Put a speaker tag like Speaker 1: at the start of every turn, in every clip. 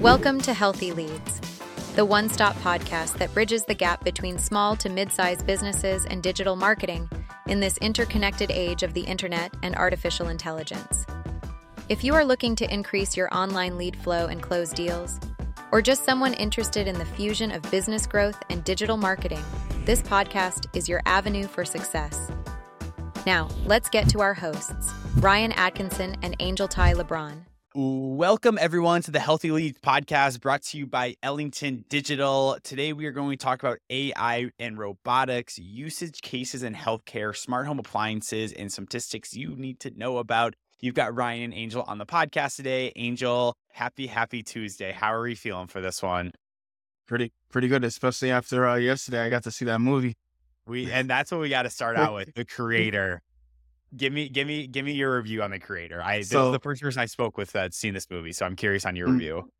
Speaker 1: Welcome to Healthy Leads, the one stop podcast that bridges the gap between small to mid sized businesses and digital marketing in this interconnected age of the internet and artificial intelligence. If you are looking to increase your online lead flow and close deals, or just someone interested in the fusion of business growth and digital marketing, this podcast is your avenue for success. Now, let's get to our hosts, Ryan Atkinson and Angel Ty LeBron.
Speaker 2: Welcome, everyone, to the Healthy Leads podcast brought to you by Ellington Digital. Today, we are going to talk about AI and robotics, usage cases in healthcare, smart home appliances, and some statistics you need to know about. You've got Ryan and Angel on the podcast today. Angel, happy, happy Tuesday. How are you feeling for this one?
Speaker 3: Pretty, pretty good, especially after uh, yesterday. I got to see that movie.
Speaker 2: We and that's what we got to start out with. The creator. Give me, give me, give me your review on the creator. I this is
Speaker 3: So-
Speaker 2: the first person I spoke with that's seen this movie, so I'm curious on your
Speaker 3: Mm.
Speaker 2: review.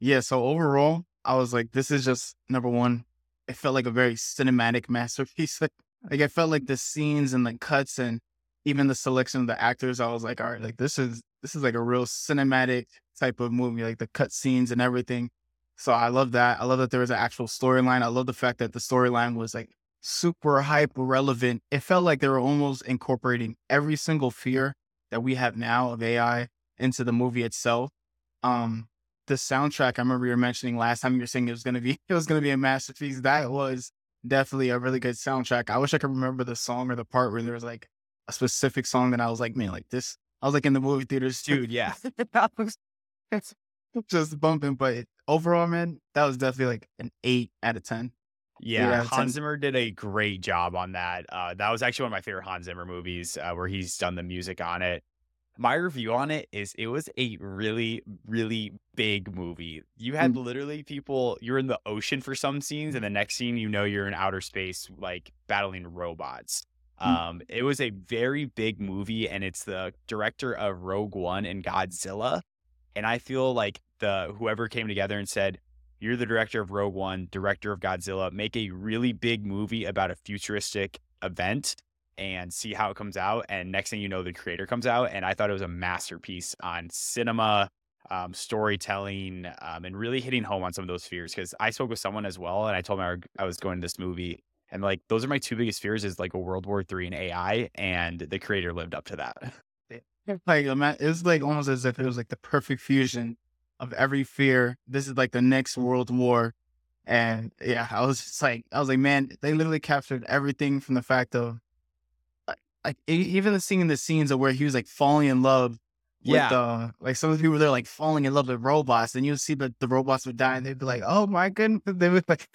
Speaker 3: Yeah. So overall, I was like, this is just number one. It felt like a very cinematic masterpiece. Like, like it felt like the scenes and the cuts and even the selection of the actors. I was like, all right, like this is this is like a real cinematic type of movie, like the cut scenes and everything. So I love that. I love that there was an actual storyline. I love the fact that the storyline was like super hype relevant. It felt like they were almost incorporating every single fear that we have now of AI into the movie itself. Um, the soundtrack I remember you were mentioning last time you were saying it was gonna be it was gonna be a masterpiece. That was definitely a really good soundtrack. I wish I could remember the song or the part where there was like a specific song that I was like, man, like this. I was like in the movie theaters,
Speaker 2: Dude, yeah.
Speaker 3: Just bumping. But overall, man, that was definitely like an eight out of ten.
Speaker 2: Yeah,
Speaker 3: 10.
Speaker 2: Hans Zimmer did a great job on that. Uh, that was actually one of my favorite Hans Zimmer movies, uh, where he's done the music on it. My review on it is it was a really, really big movie. You had
Speaker 3: Mm.
Speaker 2: literally people, you're in the ocean for some scenes, and the next scene, you know, you're in outer space, like battling robots.
Speaker 3: Mm.
Speaker 2: Um, it was a very big movie, and it's the director of Rogue One and Godzilla. And I feel like the whoever came together and said, you're the director of Rogue One, director of Godzilla. Make a really big movie about a futuristic event and see how it comes out. And next thing you know, the creator comes out. And I thought it was a masterpiece on cinema, um, storytelling, um, and really hitting home on some of those fears. Because I spoke with someone as well, and I told them I was going to this movie. And like those are my two biggest fears is like a World War Three and AI, and the creator lived up to that.
Speaker 3: Like ima- it was like almost as if it was like the perfect fusion of every fear. This is like the next world war. And yeah, I was just like, I was like, man, they literally captured everything from the fact of like, like even seeing the scenes of where he was like falling in love with
Speaker 2: Yeah.
Speaker 3: uh like some of the people they're like falling in love with robots and you'll see that the robots would die and they'd be like, Oh my goodness. They would like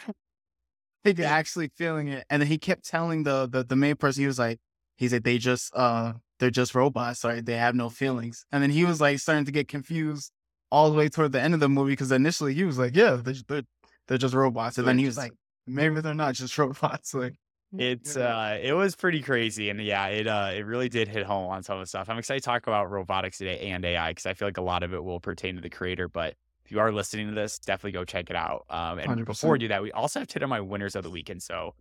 Speaker 3: they'd be actually feeling it. And then he kept telling the the, the main person, he was like, he's like, they just uh they're just robots, right? They have no feelings. And then he was like starting to get confused all the way toward the end of the movie because initially he was like, Yeah, they're, they're, they're just robots. And then he was like, Maybe they're not just robots. Like
Speaker 2: It's
Speaker 3: Yeah.
Speaker 2: uh it was pretty crazy and yeah, it uh it really did hit home on some of the stuff. I'm excited to talk about robotics today and AI because I feel like a lot of it will pertain to the creator, but if you are listening to this, definitely go check it out. Um and before we
Speaker 3: 100%.
Speaker 2: do that, we also have to hit on my winners of the weekend. So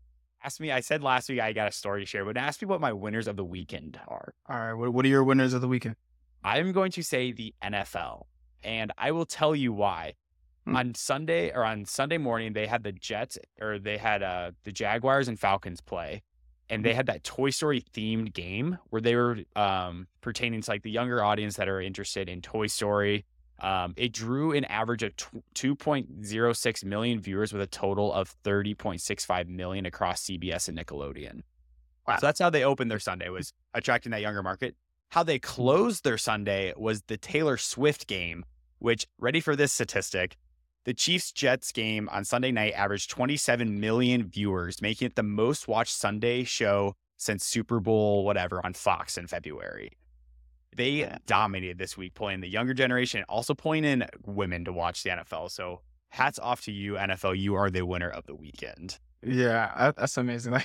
Speaker 2: ask me, I said last week I got a story to share, but ask me what my winners of the weekend are.
Speaker 3: All right, what, what are your winners of the weekend?
Speaker 2: I'm going to say the NFL, and I will tell you why.
Speaker 3: Hmm.
Speaker 2: On Sunday or on Sunday morning, they had the Jets or they had uh, the Jaguars and Falcons play, and they had that Toy Story themed game where they were um, pertaining to like the younger audience that are interested in Toy Story. Um, it drew an average of tw- 2.06 million viewers with a total of 30.65 million across CBS and Nickelodeon.
Speaker 3: Wow.
Speaker 2: So that's how they opened their Sunday was attracting that younger market. How they closed their Sunday was the Taylor Swift game, which ready for this statistic. The Chiefs Jets game on Sunday night averaged 27 million viewers, making it the most watched Sunday show since Super Bowl whatever on Fox in February. They dominated this week, pulling the younger generation, also pulling in women to watch the NFL. So hats off to you, NFL. You are the winner of the weekend.
Speaker 3: Yeah, that's amazing.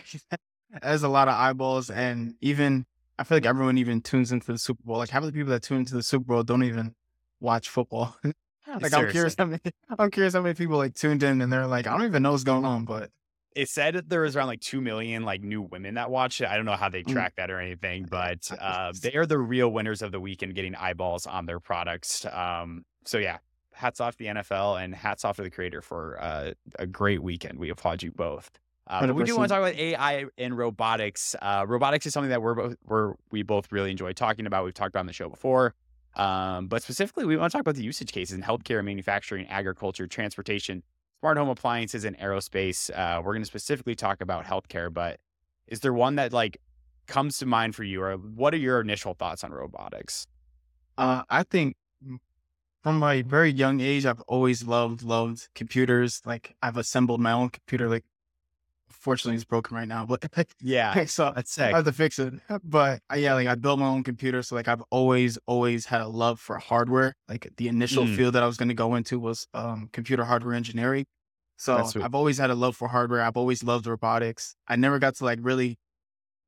Speaker 3: Like, there's a lot of eyeballs, and even I feel like everyone even tunes into the Super Bowl. Like, half of the people that tune into the Super Bowl don't even watch football. like, I'm curious how many. I'm curious how many people like tuned in, and they're like, I don't even know what's going on, but
Speaker 2: it said that there was around like 2 million like new women that watched it. I don't know how they
Speaker 3: Mm.
Speaker 2: track that or anything, but uh, they are the real winners of the weekend getting eyeballs on their products. Um, so yeah, hats off to the NFL and hats off to the creator for uh, a great weekend. We applaud you both. Uh, but we do want to talk about AI and robotics. Uh, robotics is something that we're both we're, we both really enjoy talking about. We've talked about on the show before. Um, but specifically, we want to talk about the usage cases in healthcare, manufacturing, agriculture, transportation, smart home appliances, and aerospace. Uh, we're going to specifically talk about healthcare, but is there one that like comes to mind for you, or what are your initial thoughts on robotics?
Speaker 3: Uh, I think from my very young age, I've always loved loved computers. Like I've assembled my own computer. Like fortunately, it's broken right now, but
Speaker 2: yeah,
Speaker 3: so
Speaker 2: that's sick.
Speaker 3: I have to fix it. But uh, yeah, like I built my own computer, so like I've always always had a love for hardware. Like the initial mm. field that I was going to go into was um, computer hardware engineering. So I've always had a love for hardware. I've always loved robotics. I never got to like really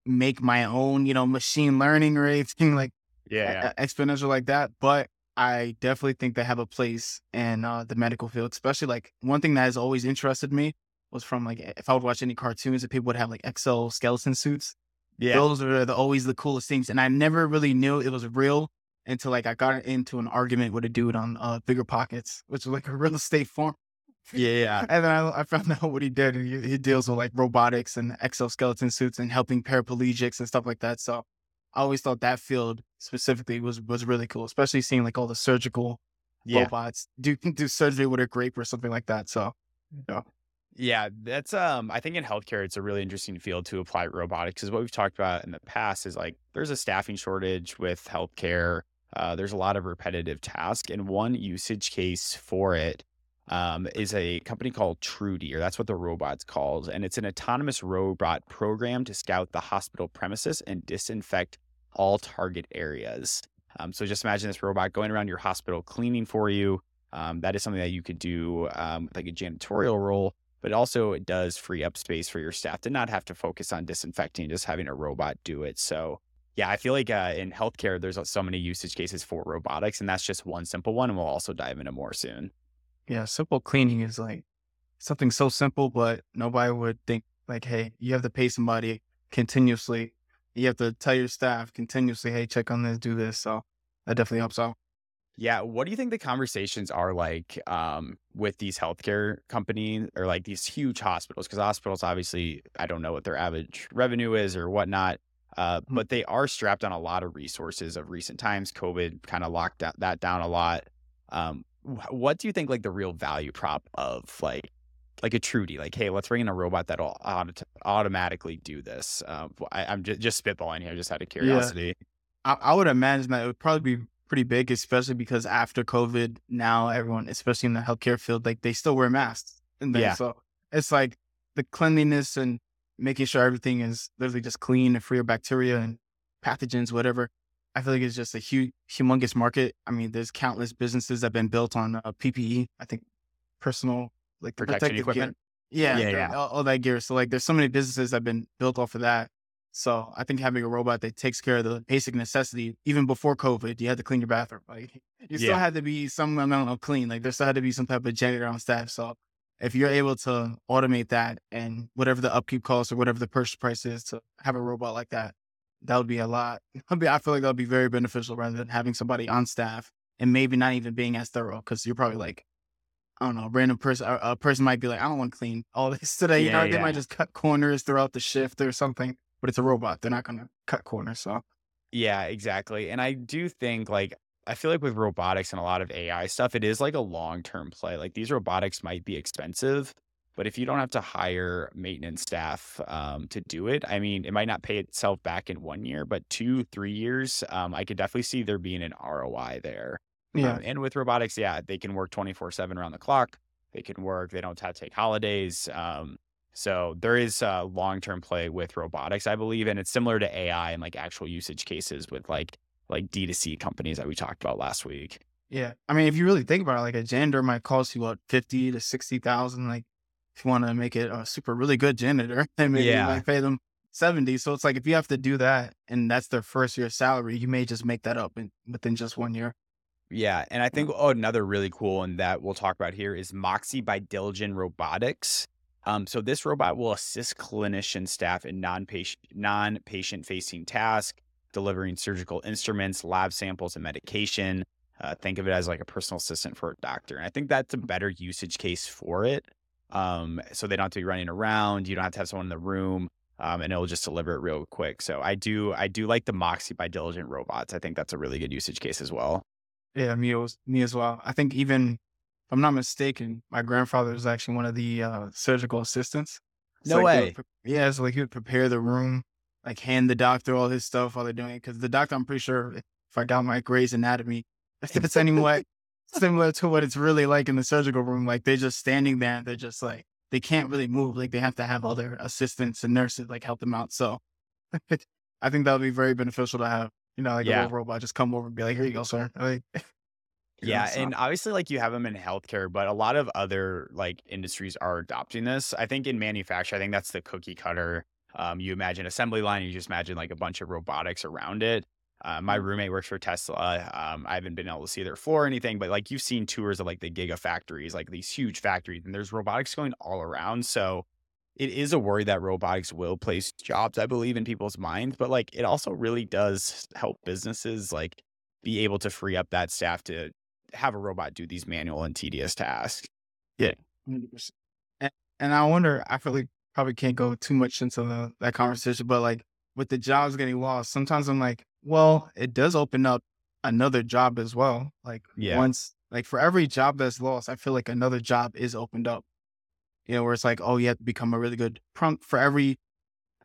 Speaker 3: make my own, you know, machine learning or anything like
Speaker 2: yeah,
Speaker 3: a- exponential like that. But I definitely think they have a place in uh, the medical field, especially like one thing that has always interested me was from like if I would watch any cartoons and people would have like exoskeleton suits. Yeah, those are the, always the coolest things, and I never really knew it was real until like I got into an argument with a dude on uh, Bigger Pockets, which was like a real estate farm.
Speaker 2: Yeah, yeah.
Speaker 3: and then I, I, found out what he did, and he, he, deals with like robotics and exoskeleton suits and helping paraplegics and stuff like that. So I always thought that field specifically was was really cool, especially seeing like all the surgical yeah. robots do do surgery with a grape or something like that. So, yeah.
Speaker 2: Yeah, that's um I think in healthcare it's a really interesting field to apply robotics because what we've talked about in the past is like there's a staffing shortage with healthcare. Uh, there's a lot of repetitive tasks, and one usage case for it um, is a company called Trudy, or that's what the robot's called, and it's an autonomous robot program to scout the hospital premises and disinfect all target areas. Um, so just imagine this robot going around your hospital cleaning for you. Um, that is something that you could do um, like a janitorial role but also it does free up space for your staff to not have to focus on disinfecting, just having a robot do it. So, yeah, I feel like uh, in healthcare, there's so many usage cases for robotics, and that's just one simple one. And we'll also dive into more soon.
Speaker 3: Yeah, simple cleaning is like something so simple, but nobody would think like, hey, you have to pay somebody continuously. You have to tell your staff continuously, hey, check on this, do this. So that definitely helps out.
Speaker 2: Yeah. What do you think the conversations are like um, with these healthcare companies or like these huge hospitals? Because hospitals, obviously, I don't know what their average revenue is or whatnot, uh, mm-hmm. but they are strapped on a lot of resources of recent times. COVID kind of locked that down a lot. Um, what do you think like the real value prop of like like a Trudy, like, hey, let's bring in a robot that'll auto- automatically do this. Um, I, am just, just spitballing here, just out of curiosity.
Speaker 3: Yeah. I, I, would imagine that it would probably be pretty big, especially because after COVID, now everyone, especially in the healthcare field, like they still wear masks. And then, yeah. so it's like the cleanliness and making sure everything is literally just clean and free of bacteria and pathogens, whatever. I feel like it's just a huge, humongous market. I mean, there's countless businesses that have been built on uh, PPE. I think personal like
Speaker 2: protection equipment.
Speaker 3: Gear. Yeah, yeah, yeah. All, all, that gear. So like, there's so many businesses that have been built off of that. So I think having a robot that takes care of the basic necessity, even before COVID, you had to clean your bathroom. Like you still yeah. had to be some amount of clean. Like there still had to be some type of janitor on staff. So if you're able to automate that and whatever the upkeep cost or whatever the purchase price is to have a robot like that, that would be a lot. I feel like that would be very beneficial rather than having somebody on staff and maybe not even being as thorough because you're probably like, I don't know, a random person, a, person might be like, I don't want to clean all this today. You know, yeah. they might just cut corners throughout the shift or something but it's a robot. They're not going to cut corners. So,
Speaker 2: yeah, exactly. And I do think like, I feel like with robotics and a lot of AI stuff, it is like a long term play. Like these robotics might be expensive, but if you don't have to hire maintenance staff um, to do it, I mean, it might not pay itself back in one year, but two, three years, um, I could definitely see there being an ROI there.
Speaker 3: Yeah. Um,
Speaker 2: and with robotics, yeah, they can work 24 7 around the clock. They can work, they don't have to take holidays. Um, so there is uh, a long term play with robotics, I believe, and it's similar to AI and like actual usage cases with like like D2C companies that we talked about last week.
Speaker 3: Yeah, I mean, if you really think about it, like a janitor might cost you what fifty to sixty thousand. Like, if you want to make it a super really good janitor, then maybe yeah. you might pay them seventy. So it's like if you have to do that, and that's their first year salary, you may just make that up in, within just one year.
Speaker 2: Yeah, and I think oh, another really cool one that we'll talk about here is Moxie by Diligent Robotics. Um, so this robot will assist clinician staff in non-patient non-patient facing tasks, delivering surgical instruments, lab samples, and medication. uh, think of it as like a personal assistant for a doctor. And I think that's a better usage case for it. Um, so they don't have to be running around. You don't have to have someone in the room. Um, and it'll just deliver it real quick. So I do, I do like the Moxie by Diligent Robots. I think that's a really good usage case as well.
Speaker 3: Yeah, me, me as well. I think even, if I'm not mistaken, my grandfather was actually one of the uh, surgical assistants.
Speaker 2: No like way.
Speaker 3: Pre- yeah, so like he would prepare the room, like hand the doctor all his stuff while they're doing it. Because the doctor, I'm pretty sure, if I got my Grey's Anatomy, if it's anyway similar to what it's really like in the surgical room, like they're just standing there, they're just like they can't really move. Like they have to have other assistants and nurses like help them out. So I think that would be very beneficial to have, you know, like yeah. a little robot just come over and be like, here you go, sir. Like,
Speaker 2: yeah. And obviously, like you have them in healthcare, but a lot of other like industries are adopting this. I think in manufacturing, I think that's the cookie cutter. Um, you imagine assembly line, you just imagine like a bunch of robotics around it. Uh, my mm-hmm. roommate works for Tesla. Um, I haven't been able to see their floor or anything, but like you've seen tours of like the gigafactories, like these huge factories, and there's robotics going all around. So it is a worry that robotics will place jobs, I believe, in people's minds, but like it also really does help businesses like be able to free up that staff to have a robot do these manual and tedious tasks.
Speaker 3: Yeah. 100%. And, and I wonder, I feel like probably can't go too much into the, that conversation, but like with the jobs getting lost, sometimes I'm like, well, it does open up another job as well. Like yeah. once, like for every job that's lost, I feel like another job is opened up. You know, where it's like, oh, you have to become a really good prompt for every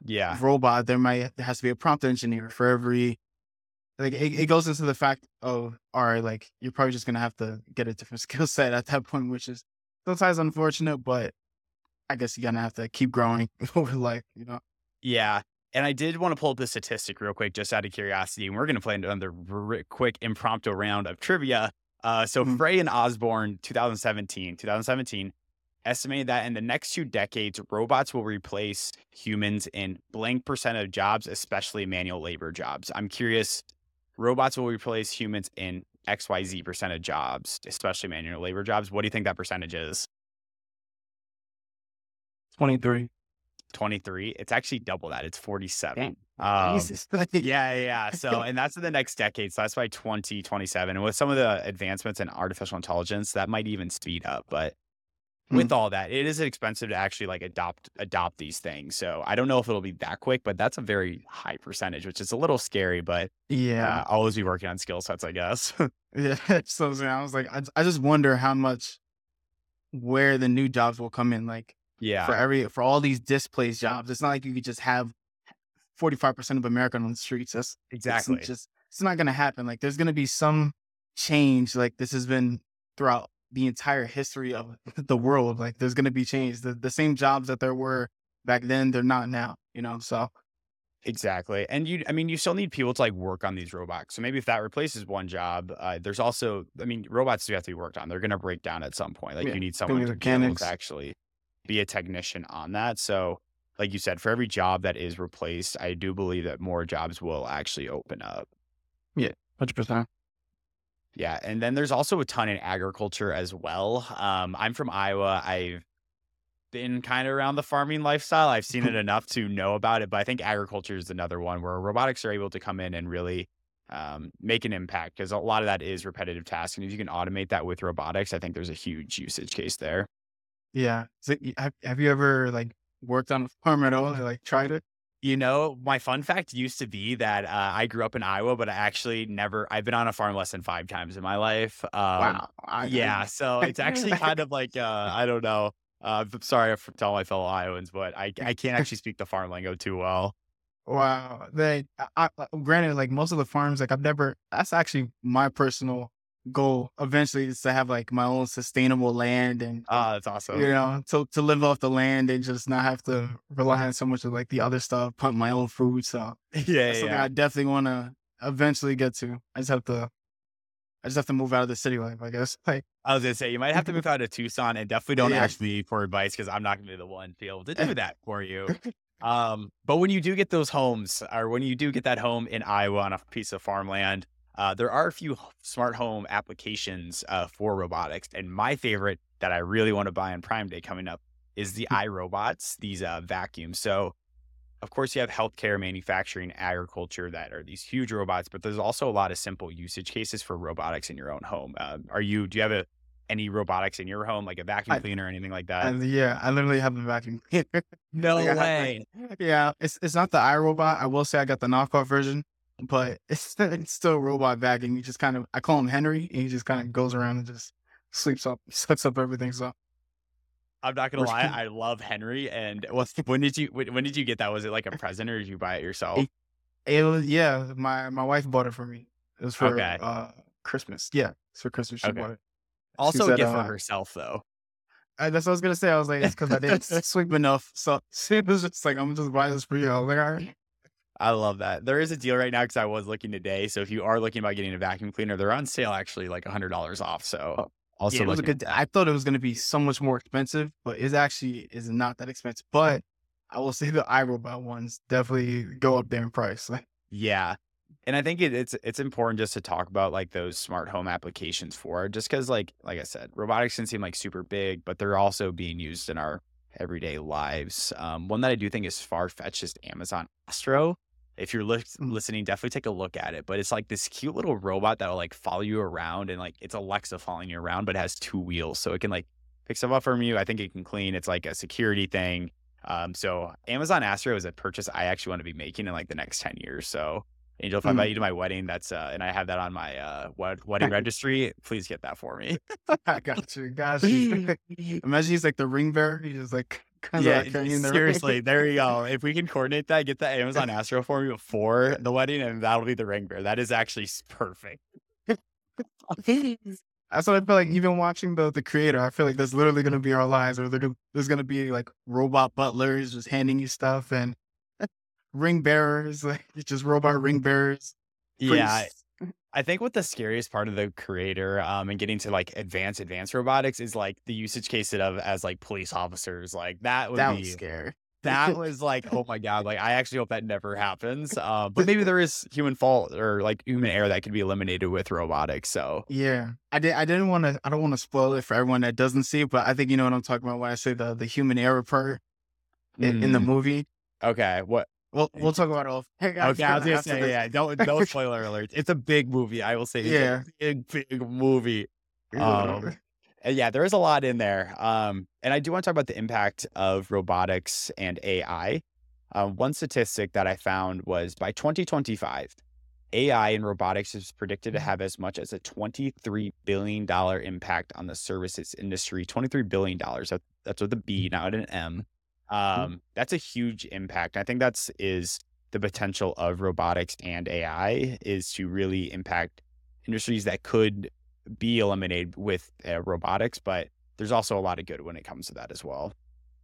Speaker 2: yeah
Speaker 3: robot. There might there has to be a prompt engineer for every. Like it, it goes into the fact of, all right, like you're probably just gonna have to get a different skill set at that point, which is sometimes unfortunate, but I guess you're gonna have to keep growing over life, you know.
Speaker 2: Yeah, and I did want to pull up the statistic real quick, just out of curiosity. And we're going to play another r- quick impromptu round of trivia. Uh, so mm-hmm. Frey and Osborne, 2017, 2017, estimated that in the next two decades, robots will replace humans in blank percent of jobs, especially manual labor jobs. I'm curious, robots will replace humans in XYZ percent of jobs, especially manual labor jobs. What do you think that percentage is?
Speaker 3: 23.
Speaker 2: 23. It's actually double that. It's 47. Um, yeah, yeah. So, and that's in the next decade. So that's by 2027. And with some of the advancements in artificial intelligence, that might even speed up. But with all that, it is expensive to actually like adopt adopt these things. So I don't know if it'll be that quick, but that's a very high percentage, which is a little scary. But
Speaker 3: yeah,
Speaker 2: uh, always be working on skill sets, I guess.
Speaker 3: yeah. So I was like, I, I just wonder how much where the new jobs will come in. Like
Speaker 2: yeah.
Speaker 3: For every for all these displaced jobs, it's not like you could just have forty five percent of America on the streets. That's
Speaker 2: exactly
Speaker 3: it's just it's not going to happen. Like there's going to be some change. Like this has been throughout the entire history of the world. Like there's going to be change. The the same jobs that there were back then, they're not now. You know, so
Speaker 2: Exactly. And you, I mean, you still need people to like work on these robots. So maybe if that replaces one job, uh, there's also, I mean, robots do have to be worked on. They're going to break down at some point. Like yeah. you need someone to, to actually be a technician on that. So, like you said, for every job that is replaced, I do believe that more jobs will actually open up.
Speaker 3: Yeah, 100%.
Speaker 2: Yeah. And then there's also a ton in agriculture as well. Um, I'm from Iowa. I've been kind of around the farming lifestyle. I've seen it enough to know about it, but I think agriculture is another one where robotics are able to come in and really um, make an impact because a lot of that is repetitive tasks. And if you can automate that with robotics, I think there's a huge usage case there.
Speaker 3: Yeah. So have have you ever like worked on a farm at all or like tried it?
Speaker 2: You know, my fun fact used to be that uh, I grew up in Iowa, but I actually never. I've been on a farm less than five times in my life. Um,
Speaker 3: wow.
Speaker 2: I, yeah. So it's actually kind of like uh, I don't know. Uh, I'm sorry for telling my fellow Iowans, but I I can't actually speak the farm lingo too well.
Speaker 3: Wow. They, I, I, granted, like most of the farms, like I've never. That's actually my personal goal eventually is to have like my own sustainable land and
Speaker 2: ah, that's awesome.
Speaker 3: You know, to to live off the land and just not have to rely on so much of like the other stuff, pump my own food. So
Speaker 2: yeah, yeah.
Speaker 3: I definitely want to eventually get to. I just have to. I just have to move out of the city life, I guess. Like
Speaker 2: I was gonna say, you might have to move out of Tucson, and definitely don't yeah. ask me for advice because I'm not gonna be the one to be able to do that for you. Um, but when you do get those homes, or when you do get that home in Iowa on a piece of farmland, uh, there are a few smart home applications uh, for robotics, and my favorite that I really want to buy on Prime Day coming up is the hmm. iRobots, these uh, vacuums. So of course, you have healthcare, manufacturing, agriculture that are these huge robots, but there's also a lot of simple usage cases for robotics in your own home. Uh, are you? Do you have a any robotics in your home, like a vacuum
Speaker 3: I-
Speaker 2: cleaner or anything like that?
Speaker 3: And yeah, I literally have a vacuum cleaner.
Speaker 2: no
Speaker 3: Like, I have, yeah, it's it's not the iRobot. I will say I got the knockoff version, but it's, it's still a robot vacuum. He just kind of I call him Henry, and he just kind of goes around and just sleeps up, sucks up everything. So
Speaker 2: I'm not gonna lie, I love Henry. And what's when did you when, did you get that? Was it like a present or did you buy it yourself?
Speaker 3: It- it was yeah. My my wife bought it for me. It was for
Speaker 2: Okay.
Speaker 3: uh Christmas. Yeah, it's for Christmas. She
Speaker 2: Okay.
Speaker 3: bought it.
Speaker 2: Also, a
Speaker 3: said,
Speaker 2: gift for
Speaker 3: uh,
Speaker 2: herself though.
Speaker 3: I, that's what I was gonna say. I was like, it's because I didn't sleep enough. So it was just like, I'm just buying this for you. I was like, all right.
Speaker 2: I love that. There is a deal right now because I was looking today. So if you are looking about getting a vacuum cleaner, they're on sale actually like hundred dollars off. So
Speaker 3: Oh,
Speaker 2: also
Speaker 3: yeah, it was a good. I thought it was gonna be so much more expensive, but it actually is not that expensive. But I will say the iRobot ones definitely go up there in price.
Speaker 2: Yeah. And I think it, it's it's important just to talk about like those smart home applications for just because like like I said, robotics can seem like super big, but they're also being used in our everyday lives. Um, one that I do think is far fetched is Amazon Astro. If you're lis-
Speaker 3: Mm.
Speaker 2: listening, definitely take a look at it. But it's like this cute little robot that will like follow you around, and like it's Alexa following you around, but it has two wheels, so it can like pick stuff up from you. I think it can clean. It's like a security thing. Um, so Amazon Astro is a purchase I actually want to be making in like the next 10 years. So Angel, if I
Speaker 3: Mm.
Speaker 2: invite you to my wedding, that's uh and I have that on my uh wed- wedding registry, please get that for me.
Speaker 3: I got you, got you. Imagine he's like the ring bearer. He's just like
Speaker 2: yeah,
Speaker 3: of carrying the
Speaker 2: seriously, there you go. If we can coordinate that, get the Amazon Astro for me before the wedding, and that'll be the ring bearer. That is actually perfect.
Speaker 3: That's what I feel like. Even watching the the creator, I feel like that's literally gonna be our lives. Or there's gonna be like robot butlers just handing you stuff and ring bearers, like just robot ring bearers.
Speaker 2: Yeah,
Speaker 3: priests.
Speaker 2: I think what the scariest part of the creator um and getting to like advanced advanced robotics is like the usage case of as like police officers. Like that would
Speaker 3: that
Speaker 2: be
Speaker 3: was scary.
Speaker 2: that was like, oh my god, like I actually hope that never happens. Uh, but maybe there is human fault or like human error that could be eliminated with robotics. So
Speaker 3: Yeah, I did. I didn't want to. I don't want to spoil it for everyone that doesn't see it, but I think you know what I'm talking about when I say the the human error part in, in the
Speaker 2: Mm,
Speaker 3: movie.
Speaker 2: okay, what?
Speaker 3: We'll we'll talk about off. Hey guys,
Speaker 2: Okay, I was gonna say,
Speaker 3: this.
Speaker 2: yeah, don't don't spoiler alert. It's a big movie. I will say, it's
Speaker 3: Yeah.
Speaker 2: a big big movie. Um, And yeah, there is a lot in there. Um, and I do want to talk about the impact of robotics and AI. Um, one statistic that I found was by 2025, AI and robotics is predicted to have as much as a $23 billion impact on the services industry. $23 billion. That's with a B, not an M. Um, that's a huge impact. I think that's is the potential of robotics and AI is to really impact industries that could be eliminated with uh, robotics, but there's also a lot of good when it comes to that as well.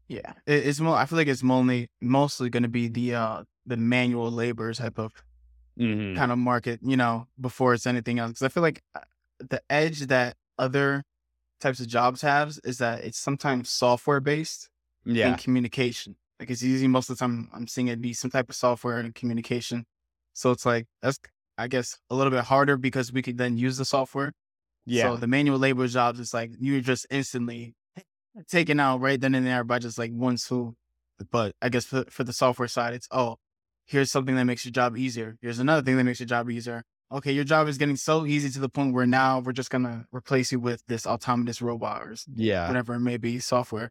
Speaker 3: Yeah, it, it's more. I feel like it's mostly mostly going to be the uh the manual labor type of
Speaker 2: Mm-hmm.
Speaker 3: kind of market, you know, before it's anything else. Because I feel like uh, the edge that other types of jobs have is that it's sometimes software based
Speaker 2: Yeah.
Speaker 3: and communication. Like it's usually most of the time. I'm seeing it be some type of software and communication. So it's like that's I guess a little bit harder because we could then use the software.
Speaker 2: Yeah.
Speaker 3: So the manual labor jobs, it's like you're just instantly taken out right then and there by just like one swoop. But I guess for, for the software side, it's oh, here's something that makes your job easier. Here's another thing that makes your job easier. Okay, your job is getting so easy to the point where now we're just gonna replace you with this autonomous robot or
Speaker 2: yeah.
Speaker 3: whatever it may be, software.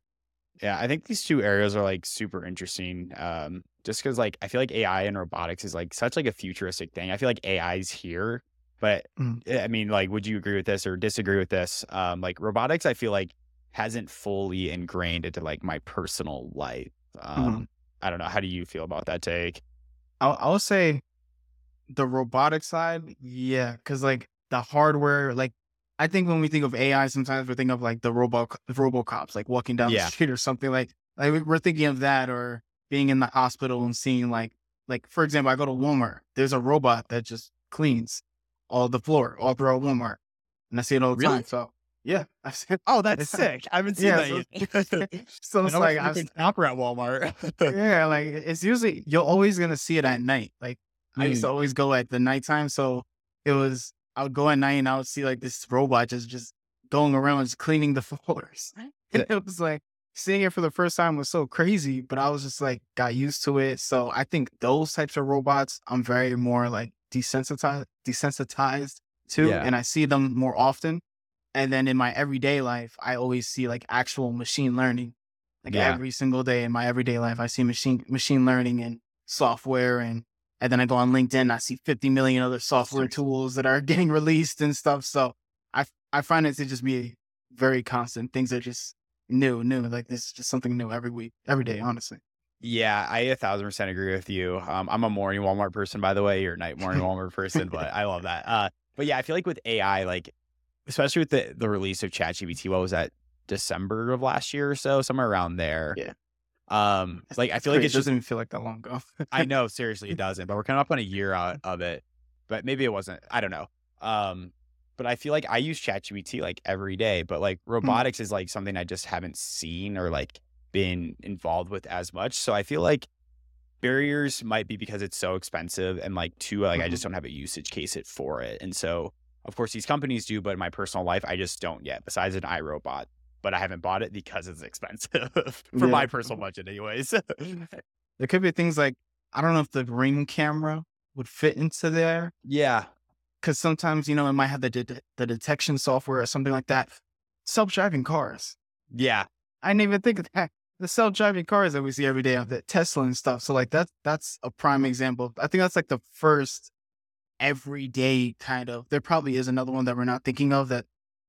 Speaker 2: Yeah. I think these two areas are like super interesting. Um, just because like I feel like AI and robotics is like such like a futuristic thing. I feel like AI is here, but
Speaker 3: Mm.
Speaker 2: eh, I mean, like, would you agree with this or disagree with this? Um, like robotics, I feel like hasn't fully ingrained into like my personal life. Um, I don't know. How do you feel about that take?
Speaker 3: I'll, I'll say the robotic side, yeah, because like the hardware, like I think when we think of AI, sometimes we think of like the robo RoboCops, like walking down
Speaker 2: Yeah.
Speaker 3: the street or something like like we- we're thinking of that or being in the hospital and seeing like like for example, I go to Walmart, there's a robot that just cleans all the floor all throughout Walmart, and I see it all the
Speaker 2: Really?
Speaker 3: time. So yeah, I've seen.
Speaker 2: Oh, that's sick. I haven't seen
Speaker 3: Yeah,
Speaker 2: that
Speaker 3: so,
Speaker 2: yet.
Speaker 3: so it's like I've,
Speaker 2: Apple at Walmart.
Speaker 3: yeah, like it's usually you're always gonna see it at night. Like I used
Speaker 2: Mm.
Speaker 3: to always go at the nighttime, so it was I would go at night and I would see like this robot just just going around just cleaning the floors. And it was like seeing it for the first time was so crazy, but I was just like got used to it. So I think those types of robots, I'm very more like desensitized desensitized to,
Speaker 2: Yeah.
Speaker 3: and I see them more often. And then in my everyday life, I always see like actual machine learning. Like
Speaker 2: Yeah.
Speaker 3: every single day in my everyday life, I see machine machine learning and software and and then I go on LinkedIn, I see 50 million other software tools that are getting released and stuff. So I I find it to just be very constant. Things are just new, new. Like this is just something new every week, every day, honestly.
Speaker 2: Yeah, I a thousand percent agree with you. Um, I'm a morning Walmart person, by the way. You're a night morning Walmart person, but I love that. Uh, but yeah, I feel like with AI, like especially with the the release of ChatGPT, what was that? December of last year or so, somewhere around there.
Speaker 3: Yeah.
Speaker 2: Um, like I feel like
Speaker 3: it doesn't even feel like that long ago.
Speaker 2: I know, seriously, it doesn't. But we're coming up on a year out of it. But maybe it wasn't. I don't know. Um, but I feel like I use ChatGPT like every day. But like robotics is like something I just haven't seen or like been involved with as much. So I feel like barriers might be because it's so expensive and like two, like I just don't have a usage case it for it. And so of course these companies do, but in my personal life, I just don't yet, besides an iRobot. But I haven't bought it because it's expensive for
Speaker 3: Yeah.
Speaker 2: my personal budget, anyways.
Speaker 3: There could be things like I don't know if the ring camera would fit into there
Speaker 2: yeah.
Speaker 3: because sometimes you know it might have the de- the detection software or something like that. Self driving cars.
Speaker 2: Yeah.
Speaker 3: I didn't even think of that. The self driving cars that we see every day of the Tesla and stuff. So like that's that's a prime example. I think that's like the first everyday kind of. There probably is another one that we're not thinking of that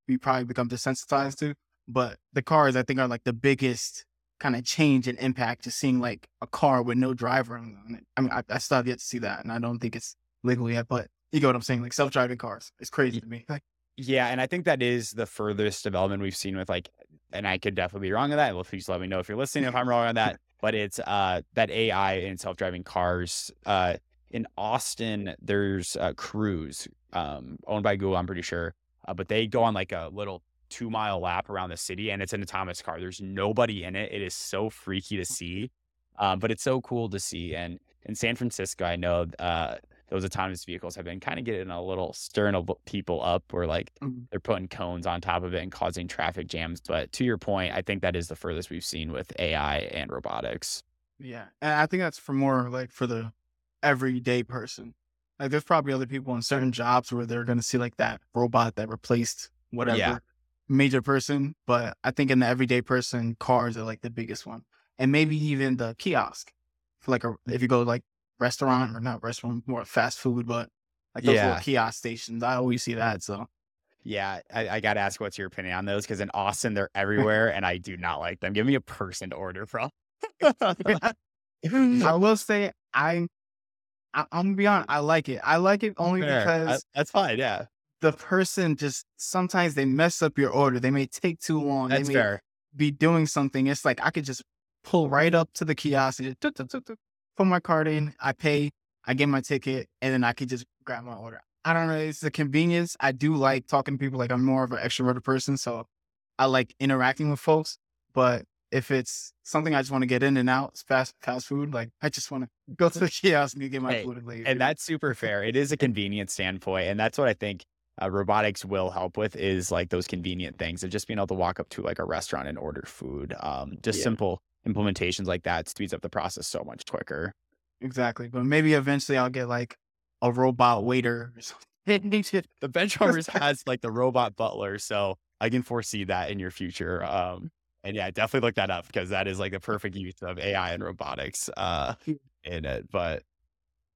Speaker 3: we probably become desensitized to. But the cars I think are like the biggest kind of change and impact to seeing like a car with no driver on it. I mean, I, I still have yet to see that, and I don't think it's legal yet. But you get what I'm saying? Like self driving cars, it's crazy to me. Like,
Speaker 2: Yeah, and I think that is the furthest development we've seen with like, and I could definitely be wrong on that. Well, please let me know if you're listening if I'm wrong on that. But it's uh that AI and self driving cars. Uh, in Austin, there's uh, Cruise, um, owned by Google, I'm pretty sure. Uh, but they go on like a little two mile lap around the city, and it's an autonomous car. There's nobody in it. It is so freaky to see, um, but it's so cool to see. And in San Francisco, I know uh, those autonomous vehicles have been kind of getting a little stirring of people up, where like
Speaker 3: Mhm.
Speaker 2: they're putting cones on top of it and causing traffic jams. But to your point, I think that is the furthest we've seen with AI and robotics.
Speaker 3: Yeah. And I think that's for more like for the everyday person. Like there's probably other people in certain jobs where they're gonna see like that robot that replaced whatever major person. But I think in the everyday person, cars are like the biggest one. And maybe even the kiosk. For like a if you go like restaurant or not restaurant, more fast food, but like those
Speaker 2: Yeah.
Speaker 3: little kiosk stations. I always see that. So
Speaker 2: Yeah, I, I got to ask what's your opinion on those because in Austin they're everywhere and I do not like them. Give me a person to order from.
Speaker 3: I will say I, I I'm gonna be honest, I like it. I like it only
Speaker 2: Fair. I-
Speaker 3: because
Speaker 2: that's fine. Yeah,
Speaker 3: the person just sometimes they mess up your order. They may take too mm, long.
Speaker 2: that's
Speaker 3: they may
Speaker 2: fair.
Speaker 3: be doing something. It's like I could just pull right up to the kiosk and just put my card in. I pay. I get my ticket, and then I could just grab my order. I don't know. It's the convenience. I do like talking to people. Like I'm more of an extroverted person, so I like interacting with folks. But if it's something I just want to get in and out, it's fast fast food. Like I just want to go to the kiosk and get my
Speaker 2: Hey,
Speaker 3: food and leave.
Speaker 2: And that's super fair. It is a convenient standpoint, and that's what I think uh, robotics will help with is like those convenient things of just being able to walk up to like a restaurant and order food. Um, just
Speaker 3: Yeah.
Speaker 2: simple implementations like that speeds up the process so much quicker.
Speaker 3: exactly. But maybe eventually I'll get like a robot waiter or something.
Speaker 2: The Benchwarmers has like the robot butler, so I can foresee that in your future. Um, and yeah, definitely look that up because that is like the perfect use of AI and robotics uh, in it. But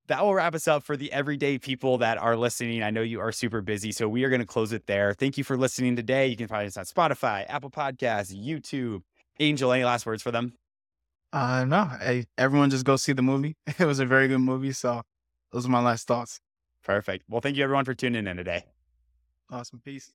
Speaker 2: that will wrap us up for the everyday people that are listening. I know you are super busy, so we are going to close it there. Thank you for listening today. You can find us on Spotify, Apple Podcasts, YouTube. Angel, any last words for them?
Speaker 3: Uh, no, I, everyone just go see the movie. It was a very good movie. So those are my last thoughts.
Speaker 2: Perfect. Well, thank you everyone for tuning in today.
Speaker 3: Awesome. Peace.